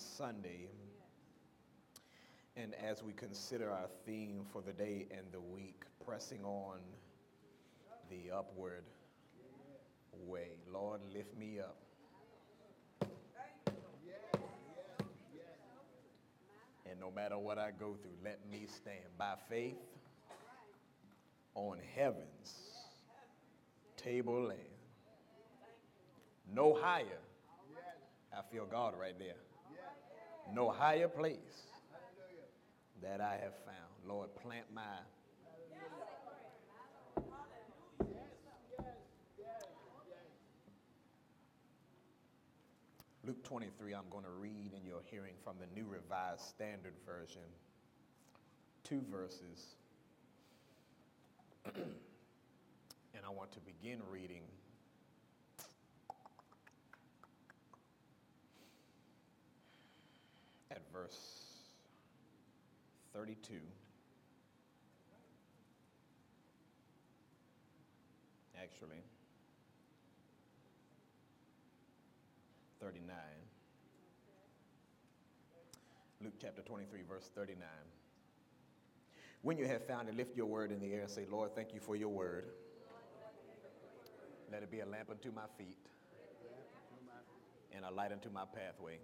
Sunday. And as we consider our theme for the day and the week, pressing on the upward way. Lord, lift me up. And no matter what I go through, let me stand by faith on heaven's tableland. No higher. I feel God right there. No higher place that I have found. Lord, plant my Luke 23, I'm going to read in your hearing from the New Revised Standard Version, two verses. and I want to begin reading at verse 32. Actually, 39. Luke chapter 23, verse 39. When you have found it, lift your word in the air and say, Lord, thank you for your word. Let it be a lamp unto my feet and a light unto my pathway.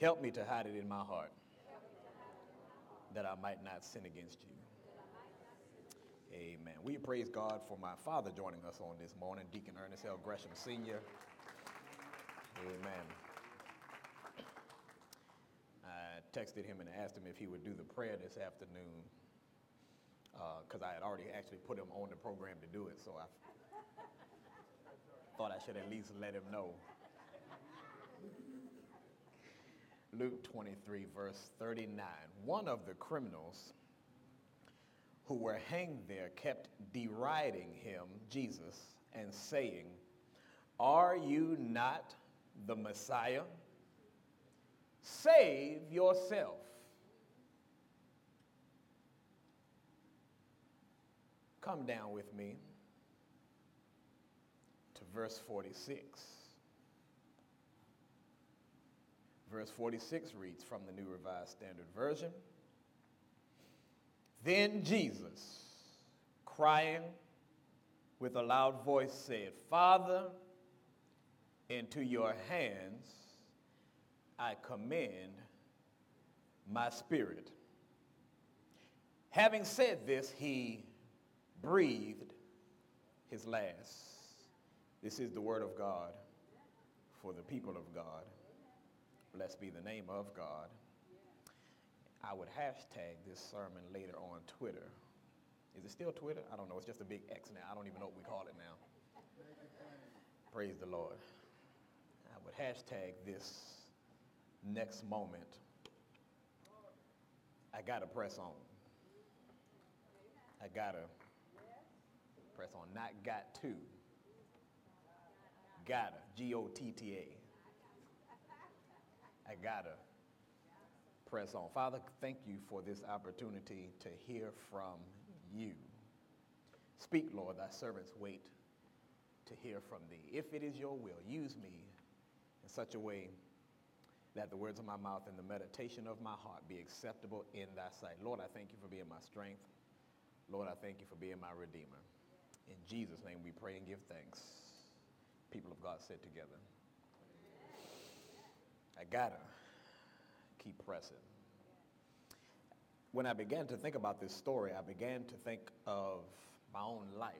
Help me to hide it in my heart that I might not sin against you. Amen. We praise God for my father joining us on this morning, Deacon Ernest L. Gresham Sr. Amen. I texted him and asked him if he would do the prayer this afternoon because uh, I had already actually put him on the program to do it, so I thought I should at least let him know. Luke 23, verse 39. One of the criminals who were hanged there kept deriding him, Jesus, and saying, Are you not the Messiah? Save yourself. Come down with me to verse 46. Verse 46 reads from the New Revised Standard Version. Then Jesus, crying with a loud voice, said, Father, into your hands I commend my spirit. Having said this, he breathed his last. This is the word of God for the people of God. Blessed be the name of God. I would hashtag this sermon later on Twitter. Is it still Twitter? I don't know. It's just a big X now. I don't even know what we call it now. Praise the Lord. I would hashtag this next moment. I got to press on. I got to press on. Not got to. Gotta. G O T T A. I gotta press on. Father, thank you for this opportunity to hear from you. Speak, Lord, thy servants wait to hear from thee. If it is your will, use me in such a way that the words of my mouth and the meditation of my heart be acceptable in thy sight. Lord, I thank you for being my strength. Lord, I thank you for being my redeemer. In Jesus' name we pray and give thanks. People of God said together. I gotta keep pressing. When I began to think about this story, I began to think of my own life.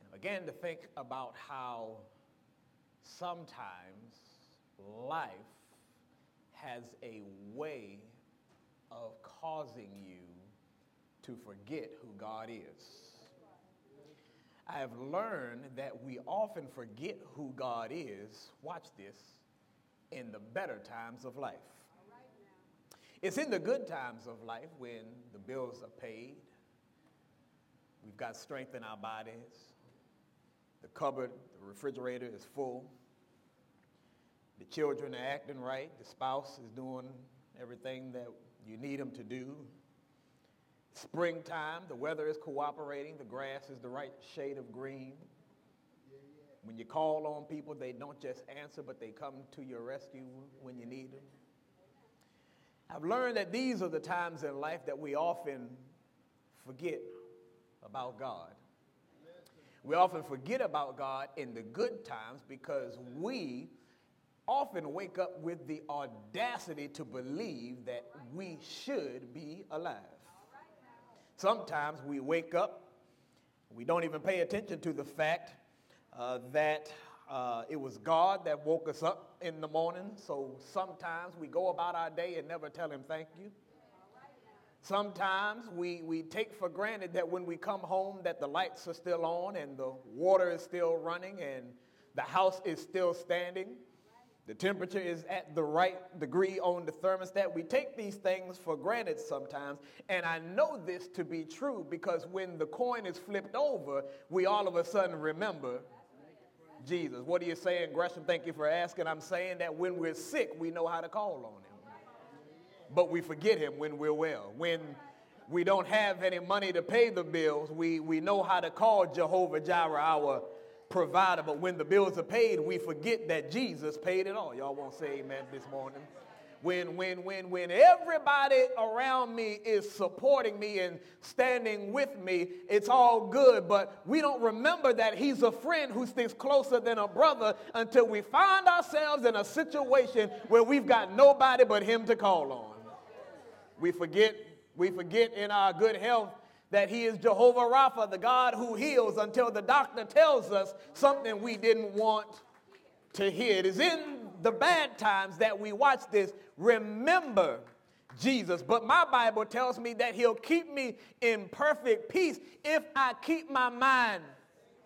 And I began to think about how sometimes life has a way of causing you to forget who God is. I have learned that we often forget who God is, watch this, in the better times of life. It's in the good times of life when the bills are paid, we've got strength in our bodies, the cupboard, the refrigerator is full, the children are acting right, the spouse is doing everything that you need them to do. Springtime, the weather is cooperating, the grass is the right shade of green. When you call on people, they don't just answer, but they come to your rescue when you need them. I've learned that these are the times in life that we often forget about God. We often forget about God in the good times because we often wake up with the audacity to believe that we should be alive. Sometimes we wake up, we don't even pay attention to the fact uh, that uh, it was God that woke us up in the morning. So sometimes we go about our day and never tell Him thank you. Sometimes we, we take for granted that when we come home that the lights are still on and the water is still running and the house is still standing. The temperature is at the right degree on the thermostat. We take these things for granted sometimes. And I know this to be true because when the coin is flipped over, we all of a sudden remember Jesus. What are you saying, Gresham? Thank you for asking. I'm saying that when we're sick, we know how to call on him but we forget him when we're well. When we don't have any money to pay the bills, we, we know how to call Jehovah Jireh our provider, but when the bills are paid, we forget that Jesus paid it all. Y'all won't say amen this morning when when when when everybody around me is supporting me and standing with me it's all good but we don't remember that he's a friend who sticks closer than a brother until we find ourselves in a situation where we've got nobody but him to call on we forget, we forget in our good health that he is Jehovah Rapha, the God who heals, until the doctor tells us something we didn't want to hear. It is in the bad times that we watch this. Remember Jesus. But my Bible tells me that he'll keep me in perfect peace if I keep my mind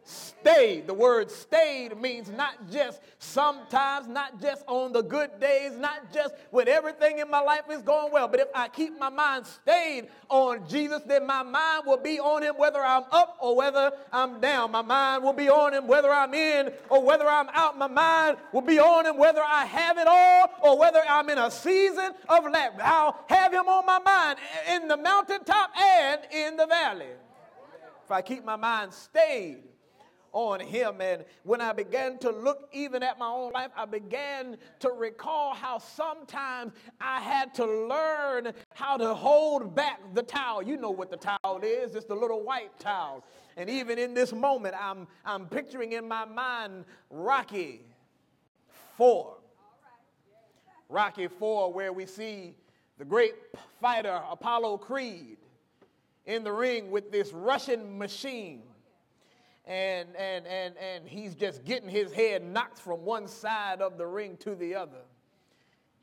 stayed. The word stayed means not just sometimes, not just on the good days, not just when everything in my life is going well, but if I keep my mind stayed on Jesus, then my mind will be on him whether I'm up or whether I'm down. My mind will be on him whether I'm in or whether I'm out. My mind will be on him whether I have it all or whether I'm in a season of lack. I'll have him on my mind in the mountaintop and in the valley. If I keep my mind stayed on him. And when I began to look even at my own life, I began to recall how sometimes I had to learn how to hold back the towel. You know what the towel is, it's the little white towel. And even in this moment, I'm, I'm picturing in my mind Rocky 4. Rocky 4, where we see the great fighter Apollo Creed in the ring with this Russian machine and, and, and, and he's just getting his head knocked from one side of the ring to the other.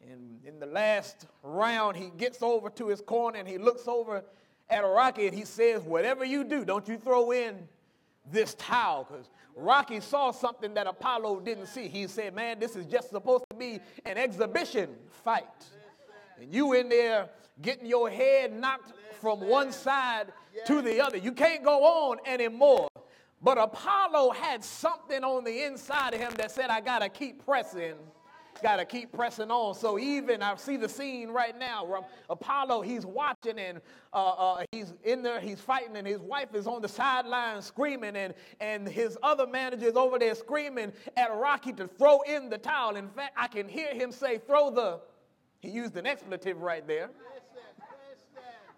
And in the last round, he gets over to his corner and he looks over at Rocky and he says, Whatever you do, don't you throw in this towel. Because Rocky saw something that Apollo didn't see. He said, Man, this is just supposed to be an exhibition fight. And you in there getting your head knocked from one side to the other. You can't go on anymore. But Apollo had something on the inside of him that said, I got to keep pressing. Got to keep pressing on. So even I see the scene right now. where Apollo, he's watching and uh, uh, he's in there, he's fighting, and his wife is on the sideline screaming, and, and his other manager is over there screaming at Rocky to throw in the towel. In fact, I can hear him say, throw the, he used an expletive right there.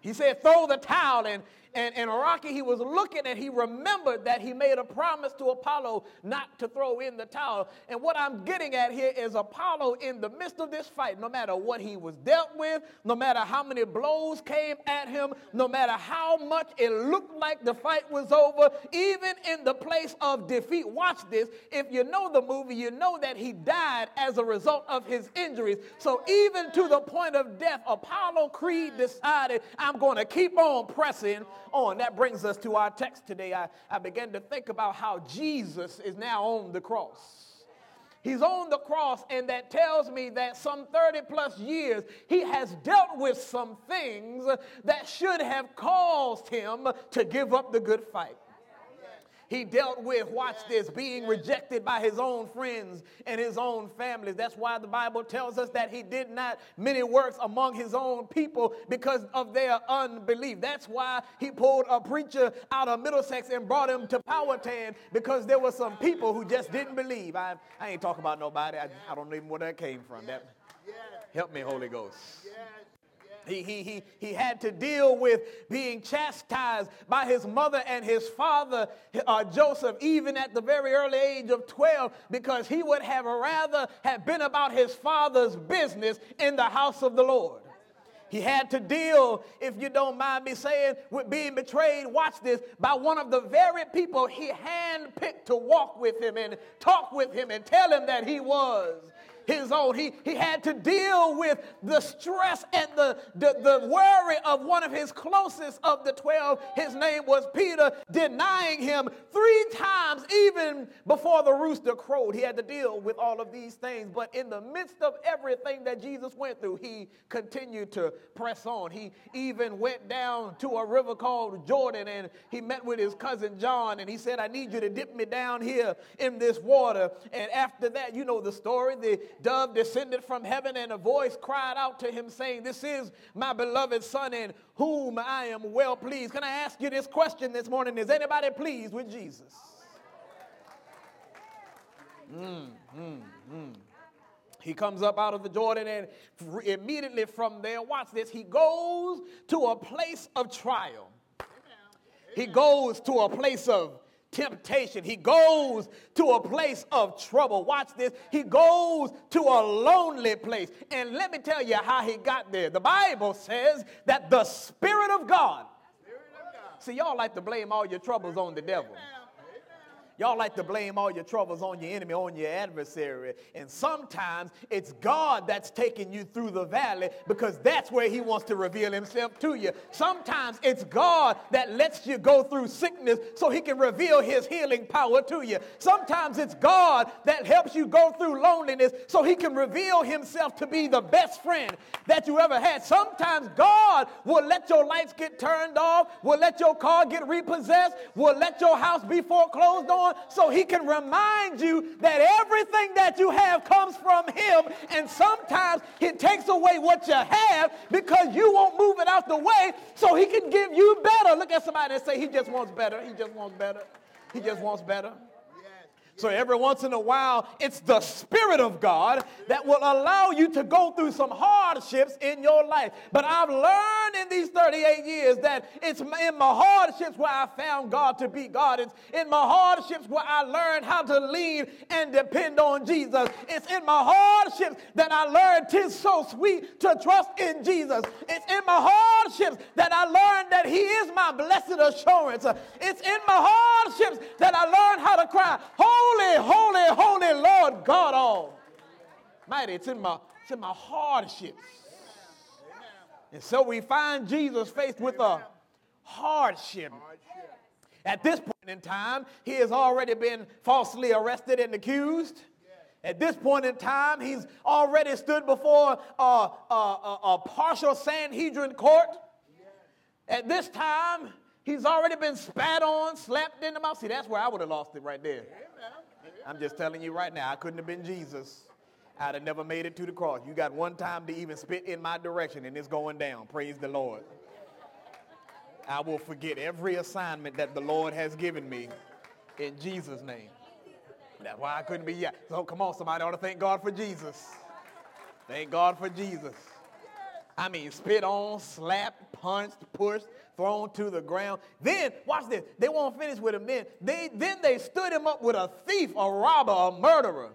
He said, throw the towel. And, and, and Rocky, he was looking and he remembered that he made a promise to Apollo not to throw in the towel. And what I'm getting at here is Apollo, in the midst of this fight, no matter what he was dealt with, no matter how many blows came at him, no matter how much it looked like the fight was over, even in the place of defeat. Watch this. If you know the movie, you know that he died as a result of his injuries. So even to the point of death, Apollo Creed decided, I'm going to keep on pressing on. That brings us to our text today. I, I began to think about how Jesus is now on the cross. He's on the cross, and that tells me that some 30 plus years he has dealt with some things that should have caused him to give up the good fight. He dealt with, watch this, being rejected by his own friends and his own families. That's why the Bible tells us that he did not many works among his own people because of their unbelief. That's why he pulled a preacher out of Middlesex and brought him to Powhatan because there were some people who just didn't believe. I, I ain't talking about nobody. I, I don't even know where that came from. That, help me, Holy Ghost. He, he, he, he had to deal with being chastised by his mother and his father, uh, Joseph, even at the very early age of 12, because he would have rather have been about his father's business in the house of the Lord. He had to deal, if you don't mind me saying, with being betrayed, watch this, by one of the very people he handpicked to walk with him and talk with him and tell him that he was his own. He, he had to deal with the stress and the, the, the worry of one of his closest of the 12. His name was Peter, denying him three times, even before the rooster crowed. He had to deal with all of these things. But in the midst of everything that Jesus went through, he continued to press on. He even went down to a river called Jordan and he met with his cousin John and he said, I need you to dip me down here in this water. And after that, you know the story. The, dove descended from heaven, and a voice cried out to him, saying, This is my beloved Son, in whom I am well pleased. Can I ask you this question this morning? Is anybody pleased with Jesus? Mm, mm, mm. He comes up out of the Jordan, and immediately from there, watch this, he goes to a place of trial. He goes to a place of temptation. He goes to a place of trouble. Watch this. He goes to a lonely place. And let me tell you how he got there. The Bible says that the Spirit of God, Spirit of God. see, y'all like to blame all your troubles on the devil. Y'all like to blame all your troubles on your enemy, on your adversary. And sometimes it's God that's taking you through the valley because that's where He wants to reveal Himself to you. Sometimes it's God that lets you go through sickness so He can reveal His healing power to you. Sometimes it's God that helps you go through loneliness so He can reveal Himself to be the best friend that you ever had. Sometimes God will let your lights get turned off, will let your car get repossessed, will let your house be foreclosed on so he can remind you that everything that you have comes from him. And sometimes he takes away what you have because you won't move it out the way so he can give you better. Look at somebody and say, He just wants better. He just wants better. He just wants better. So every once in a while, it's the Spirit of God that will allow you to go through some hardships in your life. But I've learned in these 38 years that it's in my hardships where I found God to be God. It's in my hardships where I learned how to lean and depend on Jesus. It's in my hardships that I learned tis so sweet to trust in Jesus. It's in my hardships that I learned that He is my blessed assurance. It's in my hardships that I learned how to cry, Holy, holy, Lord God Almighty. It's in my, it's in my hardships. And so we find Jesus faced with a hardship. At this point in time, he has already been falsely arrested and accused. At this point in time, he's already stood before a, a, a, a partial Sanhedrin court. At this time, he's already been spat on, slapped in the mouth. See, that's where I would have lost it right there. I'm just telling you right now, I couldn't have been Jesus. I'd have never made it to the cross. You got one time to even spit in my direction, and it's going down. Praise the Lord. I will forget every assignment that the Lord has given me in Jesus' name. That's why I couldn't be yet. So come on, somebody ought to thank God for Jesus. Thank God for Jesus. I mean, spit on, slapped, punched, pushed, thrown to the ground. Then, watch this. They won't finish with him then. They, then they stood him up with a thief, a robber, a murderer.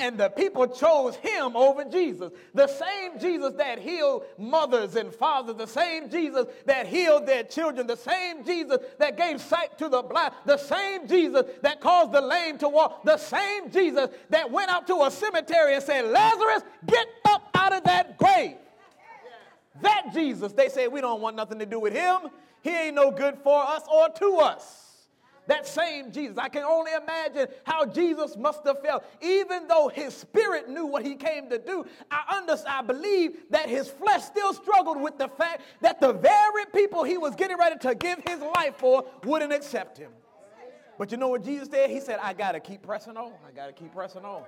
And the people chose him over Jesus. The same Jesus that healed mothers and fathers, the same Jesus that healed their children, the same Jesus that gave sight to the blind, the same Jesus that caused the lame to walk, the same Jesus that went out to a cemetery and said, Lazarus, get up out of that grave. That Jesus, they say we don't want nothing to do with him. He ain't no good for us or to us. That same Jesus. I can only imagine how Jesus must have felt. Even though his spirit knew what he came to do, I understand, I believe that his flesh still struggled with the fact that the very people he was getting ready to give his life for wouldn't accept him. But you know what Jesus said? He said, I got to keep pressing on. I got to keep pressing on.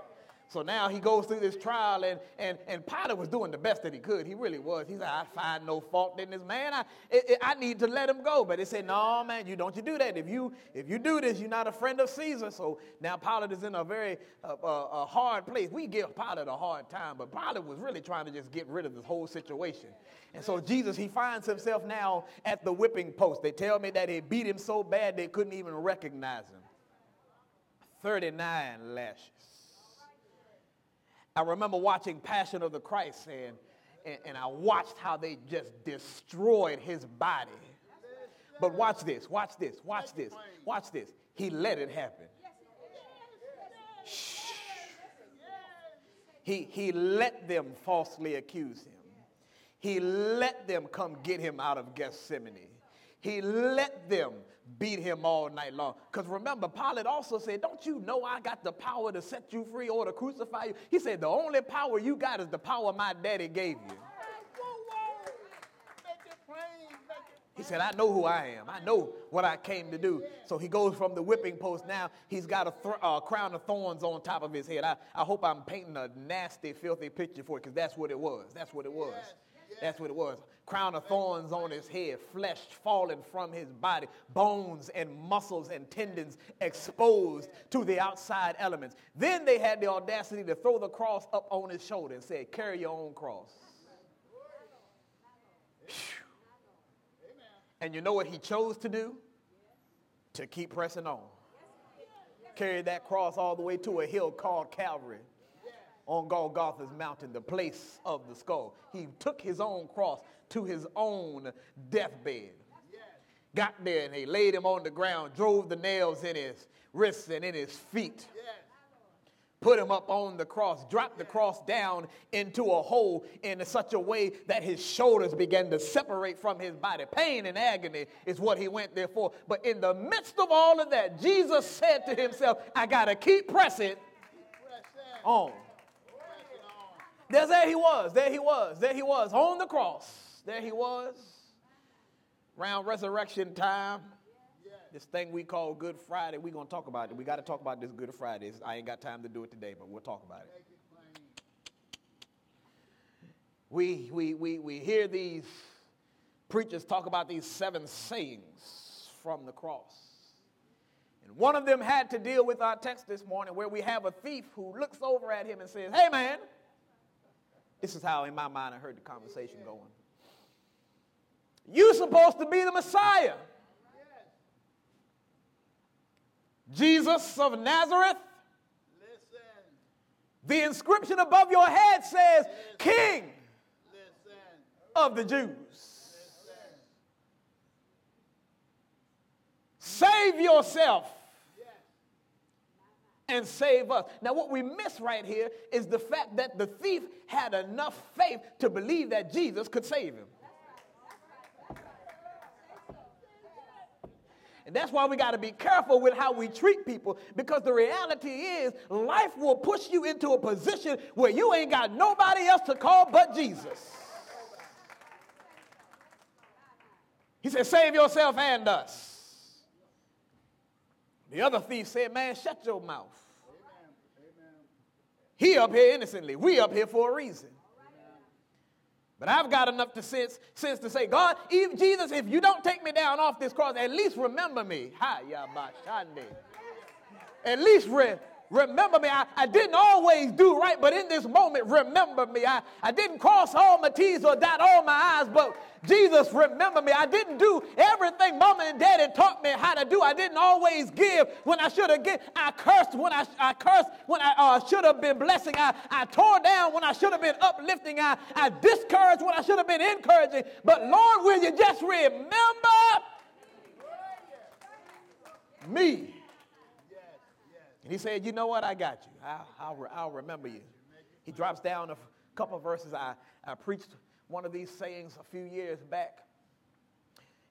So now he goes through this trial, and, and, and Pilate was doing the best that he could. He really was. He said, I find no fault in this man. I, it, I need to let him go. But they said, No, man, you don't you do that. If you, if you do this, you're not a friend of Caesar. So now Pilate is in a very uh, uh, hard place. We give Pilate a hard time, but Pilate was really trying to just get rid of this whole situation. And so Jesus, he finds himself now at the whipping post. They tell me that he beat him so bad they couldn't even recognize him. 39 lashes. I remember watching Passion of the Christ and, and, and I watched how they just destroyed his body. But watch this, watch this, watch this, watch this. He let it happen. Shh. He, he let them falsely accuse him. He let them come get him out of Gethsemane. He let them beat him all night long. Because remember, Pilate also said, Don't you know I got the power to set you free or to crucify you? He said, The only power you got is the power my daddy gave you. He said, I know who I am. I know what I came to do. So he goes from the whipping post. Now he's got a th- crown of thorns on top of his head. I, I hope I'm painting a nasty, filthy picture for it because that's what it was. That's what it was. That's what it was. Crown of thorns on his head, flesh falling from his body, bones and muscles and tendons exposed to the outside elements. Then they had the audacity to throw the cross up on his shoulder and say, Carry your own cross. And you know what he chose to do? To keep pressing on. Carried that cross all the way to a hill called Calvary on Golgotha's mountain, the place of the skull. He took his own cross to his own deathbed. Got there and they laid him on the ground, drove the nails in his wrists and in his feet. Put him up on the cross, dropped the cross down into a hole in such a way that his shoulders began to separate from his body. Pain and agony is what he went there for. But in the midst of all of that, Jesus said to himself, I got to keep pressing on. There's, there he was, there he was, there he was on the cross. There he was. Around resurrection time, this thing we call Good Friday, we're going to talk about it. We got to talk about this Good Friday. I ain't got time to do it today, but we'll talk about it. We, we, we, we hear these preachers talk about these seven sayings from the cross. And one of them had to deal with our text this morning where we have a thief who looks over at him and says, Hey man, this is how, in my mind, I heard the conversation going. You're supposed to be the Messiah. Jesus of Nazareth. Listen. The inscription above your head says, King of the Jews. Save yourself and save us. Now, what we miss right here is the fact that the thief had enough faith to believe that Jesus could save him. That's why we got to be careful with how we treat people because the reality is life will push you into a position where you ain't got nobody else to call but Jesus. He said, Save yourself and us. The other thief said, Man, shut your mouth. He up here innocently. We up here for a reason. But I've got enough to sense, sense to say, God, even Jesus, if you don't take me down off this cross, at least remember me. Hi, At least re- remember me. I, I didn't always do right, but in this moment, remember me. I, I didn't cross all my T's or dot all my I's, but Jesus, remember me. I didn't do everything mama and daddy taught me how to do. I didn't always give when I should have given. I cursed when I, I cursed when I uh, should have been blessing. I, I tore down when I should have been uplifting. I, I discouraged when I should have been encouraging. But Lord, will you just remember me? And he said, You know what? I got you. I'll, I'll, I'll remember you. He drops down a couple verses. I, I preached one of these sayings a few years back.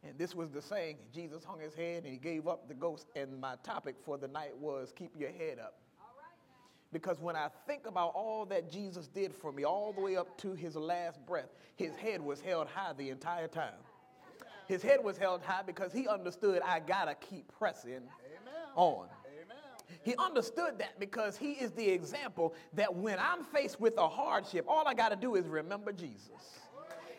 And this was the saying Jesus hung his head and he gave up the ghost. And my topic for the night was keep your head up. Because when I think about all that Jesus did for me, all the way up to his last breath, his head was held high the entire time. His head was held high because he understood I gotta keep pressing on. He understood that because he is the example that when I'm faced with a hardship, all I got to do is remember Jesus.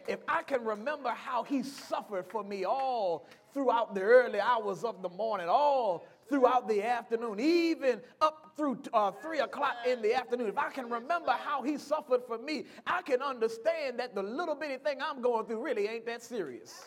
If I can remember how he suffered for me all throughout the early hours of the morning, all throughout the afternoon, even up through uh, three o'clock in the afternoon, if I can remember how he suffered for me, I can understand that the little bitty thing I'm going through really ain't that serious.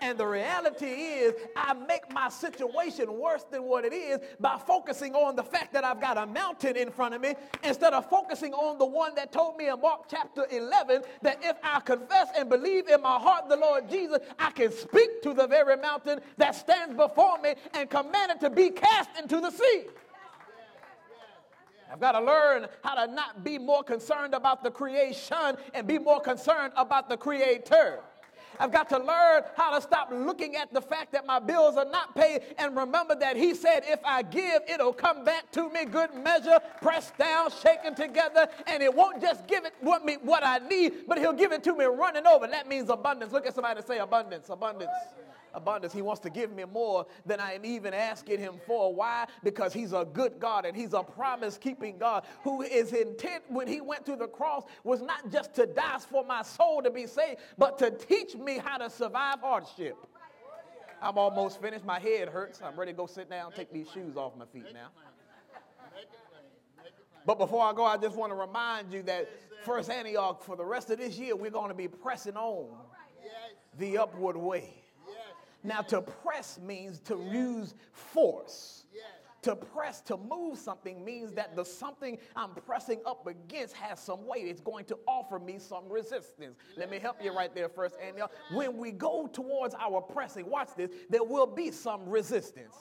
And the reality is, I make my situation worse than what it is by focusing on the fact that I've got a mountain in front of me instead of focusing on the one that told me in Mark chapter 11 that if I confess and believe in my heart the Lord Jesus, I can speak to the very mountain that stands before me and command it to be cast into the sea. I've got to learn how to not be more concerned about the creation and be more concerned about the creator. I've got to learn how to stop looking at the fact that my bills are not paid and remember that He said, if I give, it'll come back to me good measure, pressed down, shaken together, and it won't just give it what, me, what I need, but He'll give it to me running over. That means abundance. Look at somebody say abundance, abundance abundance. He wants to give me more than I am even asking him for. Why? Because he's a good God and he's a promise keeping God who is intent when he went to the cross was not just to die for my soul to be saved, but to teach me how to survive hardship. I'm almost finished. My head hurts. I'm ready to go sit down, take these shoes off my feet now. But before I go, I just want to remind you that First Antioch, for the rest of this year, we're going to be pressing on the upward way. Now, to press means to use force. To press, to move something means that the something I'm pressing up against has some weight. It's going to offer me some resistance. Let me help you right there first. And when we go towards our pressing, watch this, there will be some resistance.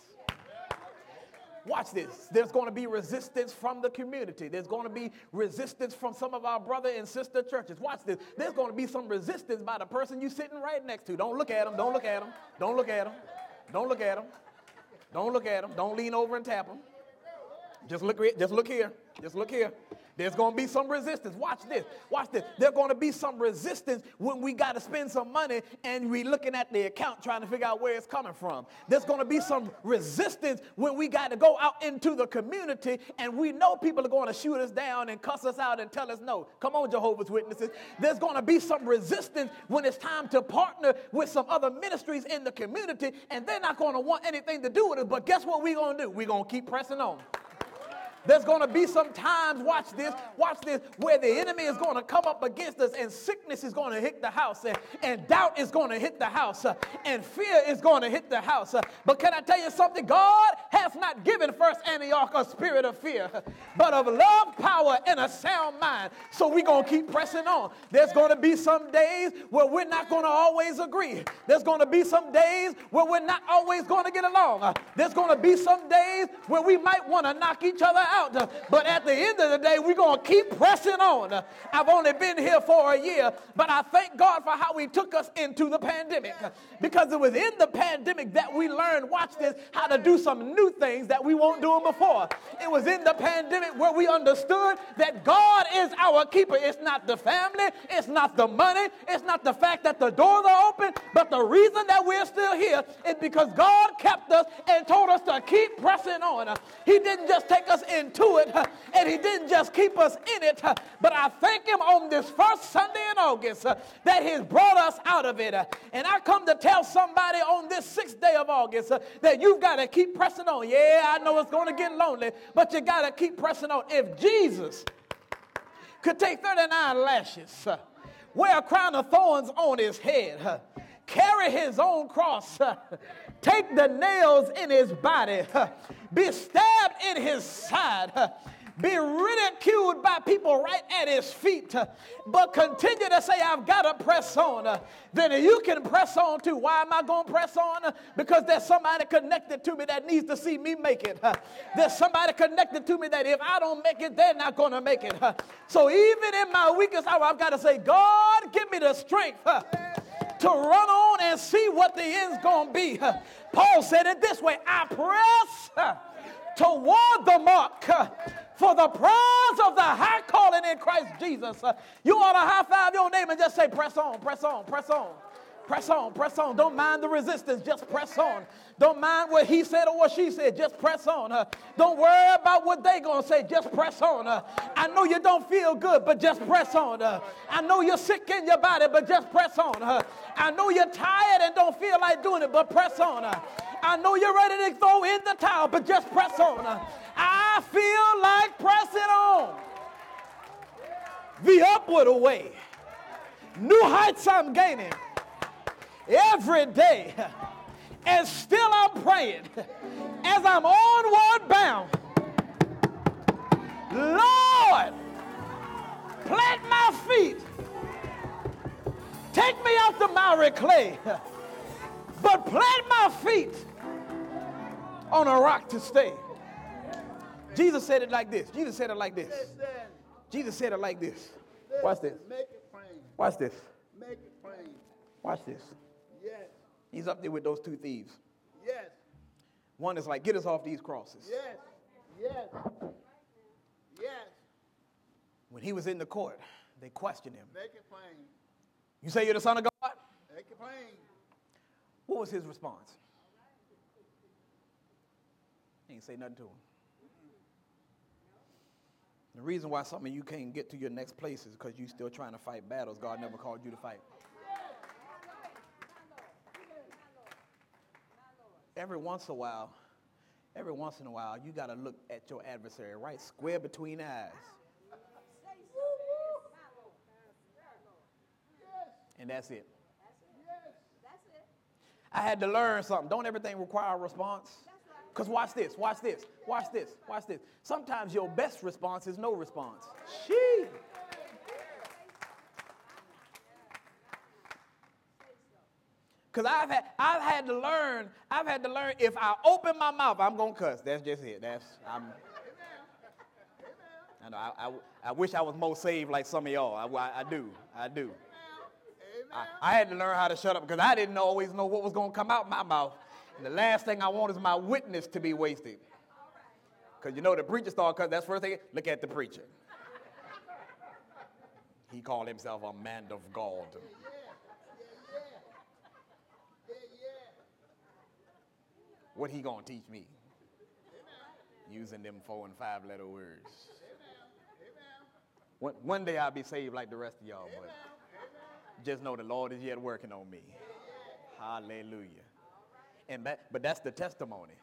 Watch this. There's going to be resistance from the community. There's going to be resistance from some of our brother and sister churches. Watch this. There's going to be some resistance by the person you're sitting right next to. Don't look at them. Don't look at them. Don't look at them. Don't look at them. Don't look at them. Don't lean over and tap them. Just look, just look here. Just look here. There's going to be some resistance. Watch this. Watch this. There's going to be some resistance when we got to spend some money and we're looking at the account trying to figure out where it's coming from. There's going to be some resistance when we got to go out into the community and we know people are going to shoot us down and cuss us out and tell us no. Come on, Jehovah's Witnesses. There's going to be some resistance when it's time to partner with some other ministries in the community and they're not going to want anything to do with it. But guess what we're going to do? We're going to keep pressing on. There's going to be some times, watch this, watch this, where the enemy is going to come up against us and sickness is going to hit the house and, doubt is going to hit the house uh, and fear is going to hit the house. Uh, but can I tell you something? God has not given First Antioch a spirit of fear, but of love, power, and a sound mind. So we're going to keep pressing on. There's going to be some days where we're not going to always agree. There's going to be some days where we're not always going to get along. There's going to be some days where we might want to knock each other out out. Uh, but at the end of the day, we're going to keep pressing on. Uh, I've only been here for a year, but I thank God for how He took us into the pandemic. Uh, because it was in the pandemic that we learned, watch this, how to do some new things that we won't do before. It was in the pandemic where we understood that God is our keeper. It's not the family, it's not the money, it's not the fact that the doors are open, but the reason that we're still here is because God kept us and told us to keep pressing on. He didn't just take us in into it. And he didn't just keep us in it, but I thank him on this first Sunday in August that he's brought us out of it. And I come to tell somebody on this sixth day of August that you've got to keep pressing on. Yeah, I know it's going to get lonely, but you got to keep pressing on. If Jesus could take 39 lashes, wear a crown of thorns on his head, carry his own cross, take the nails in his body, be stabbed in his side, be ridiculed by people right at his feet, but continue to say, I've got to press on, then you can press on too. Why am I going to press on? Because there's somebody connected to me that needs to see me make it. There's somebody connected to me that if I don't make it, they're not going to make it. So even in my weakest hour, I've got to say, God, give me the strength to run on and see what the end's going to be. Paul said it this way I press toward the mark for the prize of the high calling in Christ Jesus. You ought to high five your name and just say, press on, press on, press on. Press on, press on. Don't mind the resistance, just press on. Don't mind what he said or what she said, just press on. Don't worry about what they going to say, just press on. I know you don't feel good, but just press on. I know you're sick in your body, but just press on. I know you're tired and don't feel like doing it, but press on. I know you're ready to throw in the towel, but just press on. I feel like pressing on. The upward way. New heights I'm gaining every day. And still I'm praying as I'm onward bound. Lord, plant my feet. Take me out the miry clay, but plant my feet on a rock to stay. Jesus said it like this. Jesus said it like this. Jesus said it like this. Watch this. Watch this. Watch this. Yes. He's up there with those two thieves. Yes. One is like, get us off these crosses. Yes. Yes. Yes. When he was in the court, they questioned him. Make it plain. You say you're the son of God? Make it plain. What was his response? He ain't say nothing to him. The reason why some of you can't get to your next place is because you're still trying to fight battles God never called you to fight. Every once in a while, every once in a while, you got to look at your adversary right square between eyes. And that's it. I had to learn something. Don't everything require a response? Because watch this, watch this, watch this, watch this. Sometimes your best response is no response. She. Because I've had, I've had to learn, I've had to learn if I open my mouth, I'm going to cuss. That's just it. That's, I'm, I know, I, I, I wish I was more saved like some of y'all. I, I, I do, I do. I, I had to learn how to shut up because I didn't always know what was going to come out my mouth. And the last thing I want is my witness to be wasted. Because you know the preacher started because that's first thing. Look at the preacher. He called himself a man of God. What he gonna teach me? Using them four and five letter words. One, one day I'll be saved like the rest of y'all, but just know the Lord is yet working on me. Hallelujah. And that, but that's the testimony.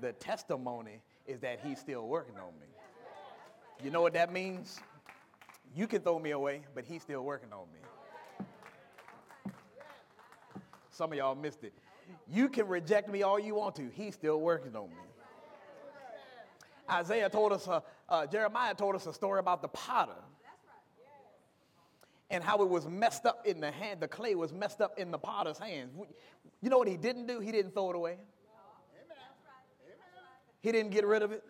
The testimony is that he's still working on me. You know what that means? You can throw me away, but he's still working on me. Some of y'all missed it. You can reject me all you want to. He's still working on me. Isaiah told us, uh, uh, Jeremiah told us a story about the potter and how it was messed up in the hand. The clay was messed up in the potter's hands. You know what he didn't do? He didn't throw it away. He didn't get rid of it.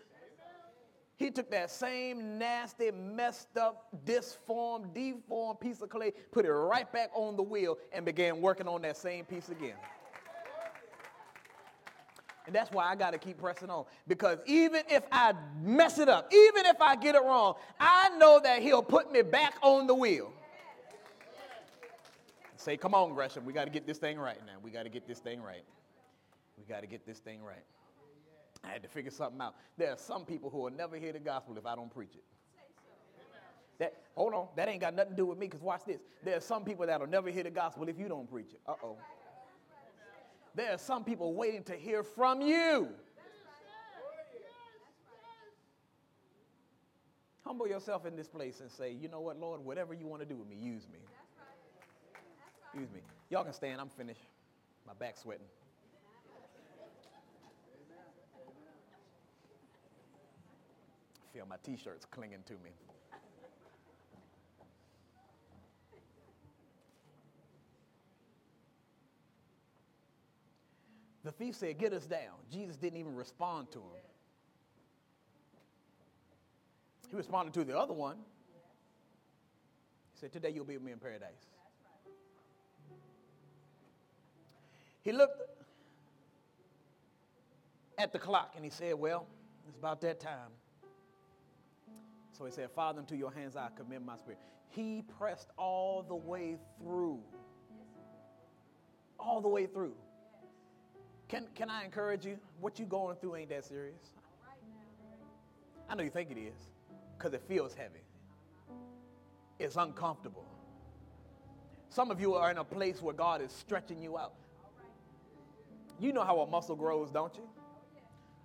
He took that same nasty, messed up, disformed, deformed piece of clay, put it right back on the wheel, and began working on that same piece again. And that's why I got to keep pressing on. Because even if I mess it up, even if I get it wrong, I know that He'll put me back on the wheel. Say, come on, Gresham, we got to get this thing right now. We got to get this thing right. We got to get this thing right. I had to figure something out. There are some people who will never hear the gospel if I don't preach it. That, hold on, that ain't got nothing to do with me because watch this. There are some people that will never hear the gospel if you don't preach it. Uh oh. There are some people waiting to hear from you. Humble yourself in this place and say, you know what, Lord, whatever you want to do with me, use me. Use me. Y'all can stand. I'm finished. My back's sweating. I feel my t-shirts clinging to me. The thief said, Get us down. Jesus didn't even respond to him. He responded to the other one. He said, Today you'll be with me in paradise. He looked at the clock and he said, Well, it's about that time. So he said, Father, into your hands I commend my spirit. He pressed all the way through. all the way through. Can, can I encourage you? What you going through ain't that serious. I know you think it is because it feels heavy. It's uncomfortable. Some of you are in a place where God is stretching you out. You know how a muscle grows, don't you?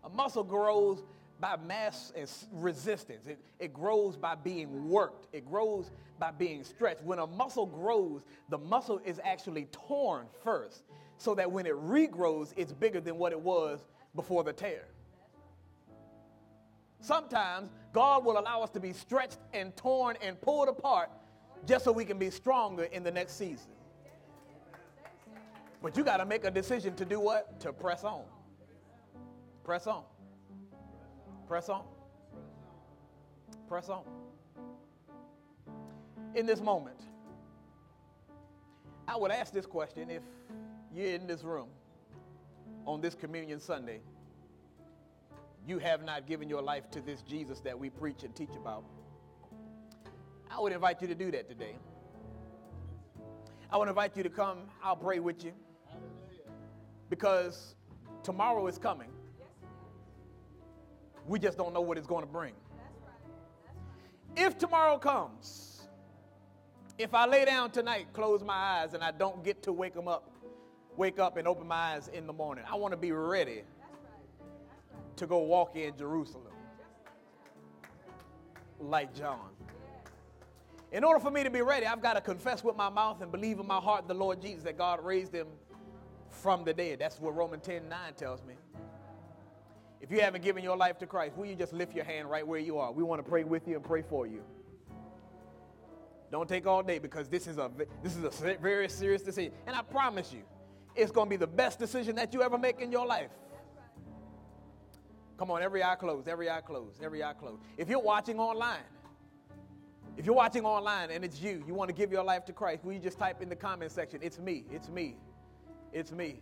A muscle grows by mass and resistance. It, it grows by being worked. It grows by being stretched. When a muscle grows, the muscle is actually torn first so that when it regrows, it's bigger than what it was before the tear. Sometimes God will allow us to be stretched and torn and pulled apart just so we can be stronger in the next season. But you got to make a decision to do what? To press on. Press on. Press on. Press on. In this moment, I would ask this question if you're in this room on this Communion Sunday, you have not given your life to this Jesus that we preach and teach about. I would invite you to do that today. I would invite you to come. I'll pray with you. Because tomorrow is coming. We just don't know what it's going to bring. If tomorrow comes, if I lay down tonight, close my eyes, and I don't get to wake them up, wake up and open my eyes in the morning, I want to be ready to go walk in Jerusalem. Like John. In order for me to be ready, I've got to confess with my mouth and believe in my heart the Lord Jesus that God raised him from the dead. That's what Romans 10 9 tells me. If you haven't given your life to Christ, will you just lift your hand right where you are? We want to pray with you and pray for you. Don't take all day because this is a this is a very serious decision. And I promise you, it's going to be the best decision that you ever make in your life. Come on, every eye closed, every eye closed, every eye closed. If you're watching online, if you're watching online and it's you, you want to give your life to Christ, will you just type in the comment section, it's me, it's me, it's me.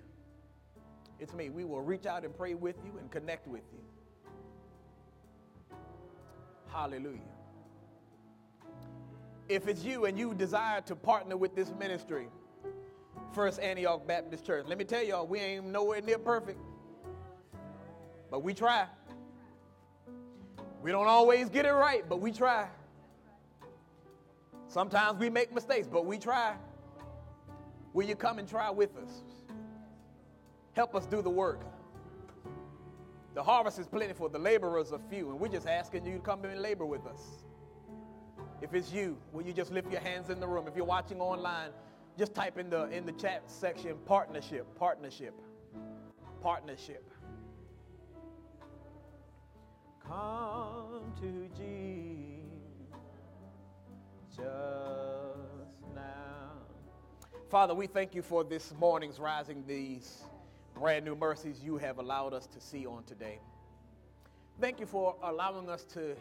It's me. We will reach out and pray with you and connect with you. Hallelujah. If it's you and you desire to partner with this ministry, First Antioch Baptist Church, let me tell y'all, we ain't nowhere near perfect, but we try. We don't always get it right, but we try. Sometimes we make mistakes, but we try. Will you come and try with us? Help us do the work. The harvest is plentiful, the laborers are few, and we're just asking you to come and labor with us. If it's you, will you just lift your hands in the room? If you're watching online, just type in the in the chat section partnership, partnership, partnership. Come to Jesus. Father, we thank you for this morning's rising these brand new mercies you have allowed us to see on today. Thank you for allowing us to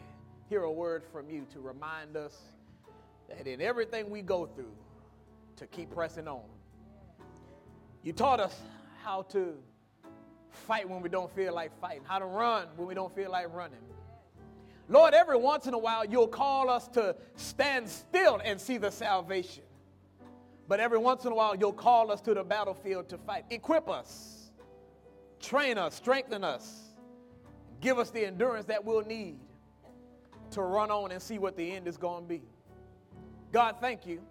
hear a word from you to remind us that in everything we go through, to keep pressing on. You taught us how to fight when we don't feel like fighting, how to run when we don't feel like running. Lord, every once in a while, you'll call us to stand still and see the salvation. But every once in a while, you'll call us to the battlefield to fight. Equip us train us, strengthen us, give us the endurance that we'll need to run on and see what the end is going to be. God, thank you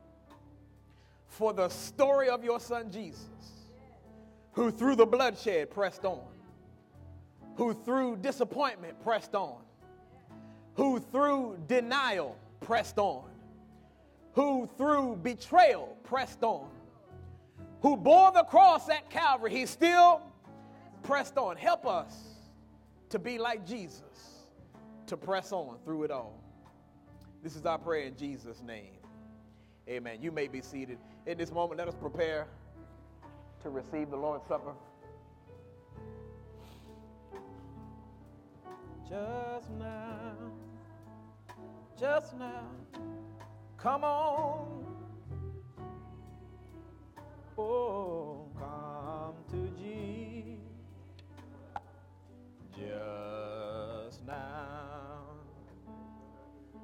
for the story of your son Jesus, who through the bloodshed pressed on, who through disappointment pressed on, who through denial pressed on, who through betrayal pressed on, who bore the cross at Calvary. He still pressed on. Help us to be like Jesus, to press on through it all. This is our prayer in Jesus' name. Amen. You may be seated. In this moment, let us prepare to receive the Lord's Supper. Just now, just now, Come on. Oh, come to Jesus just now.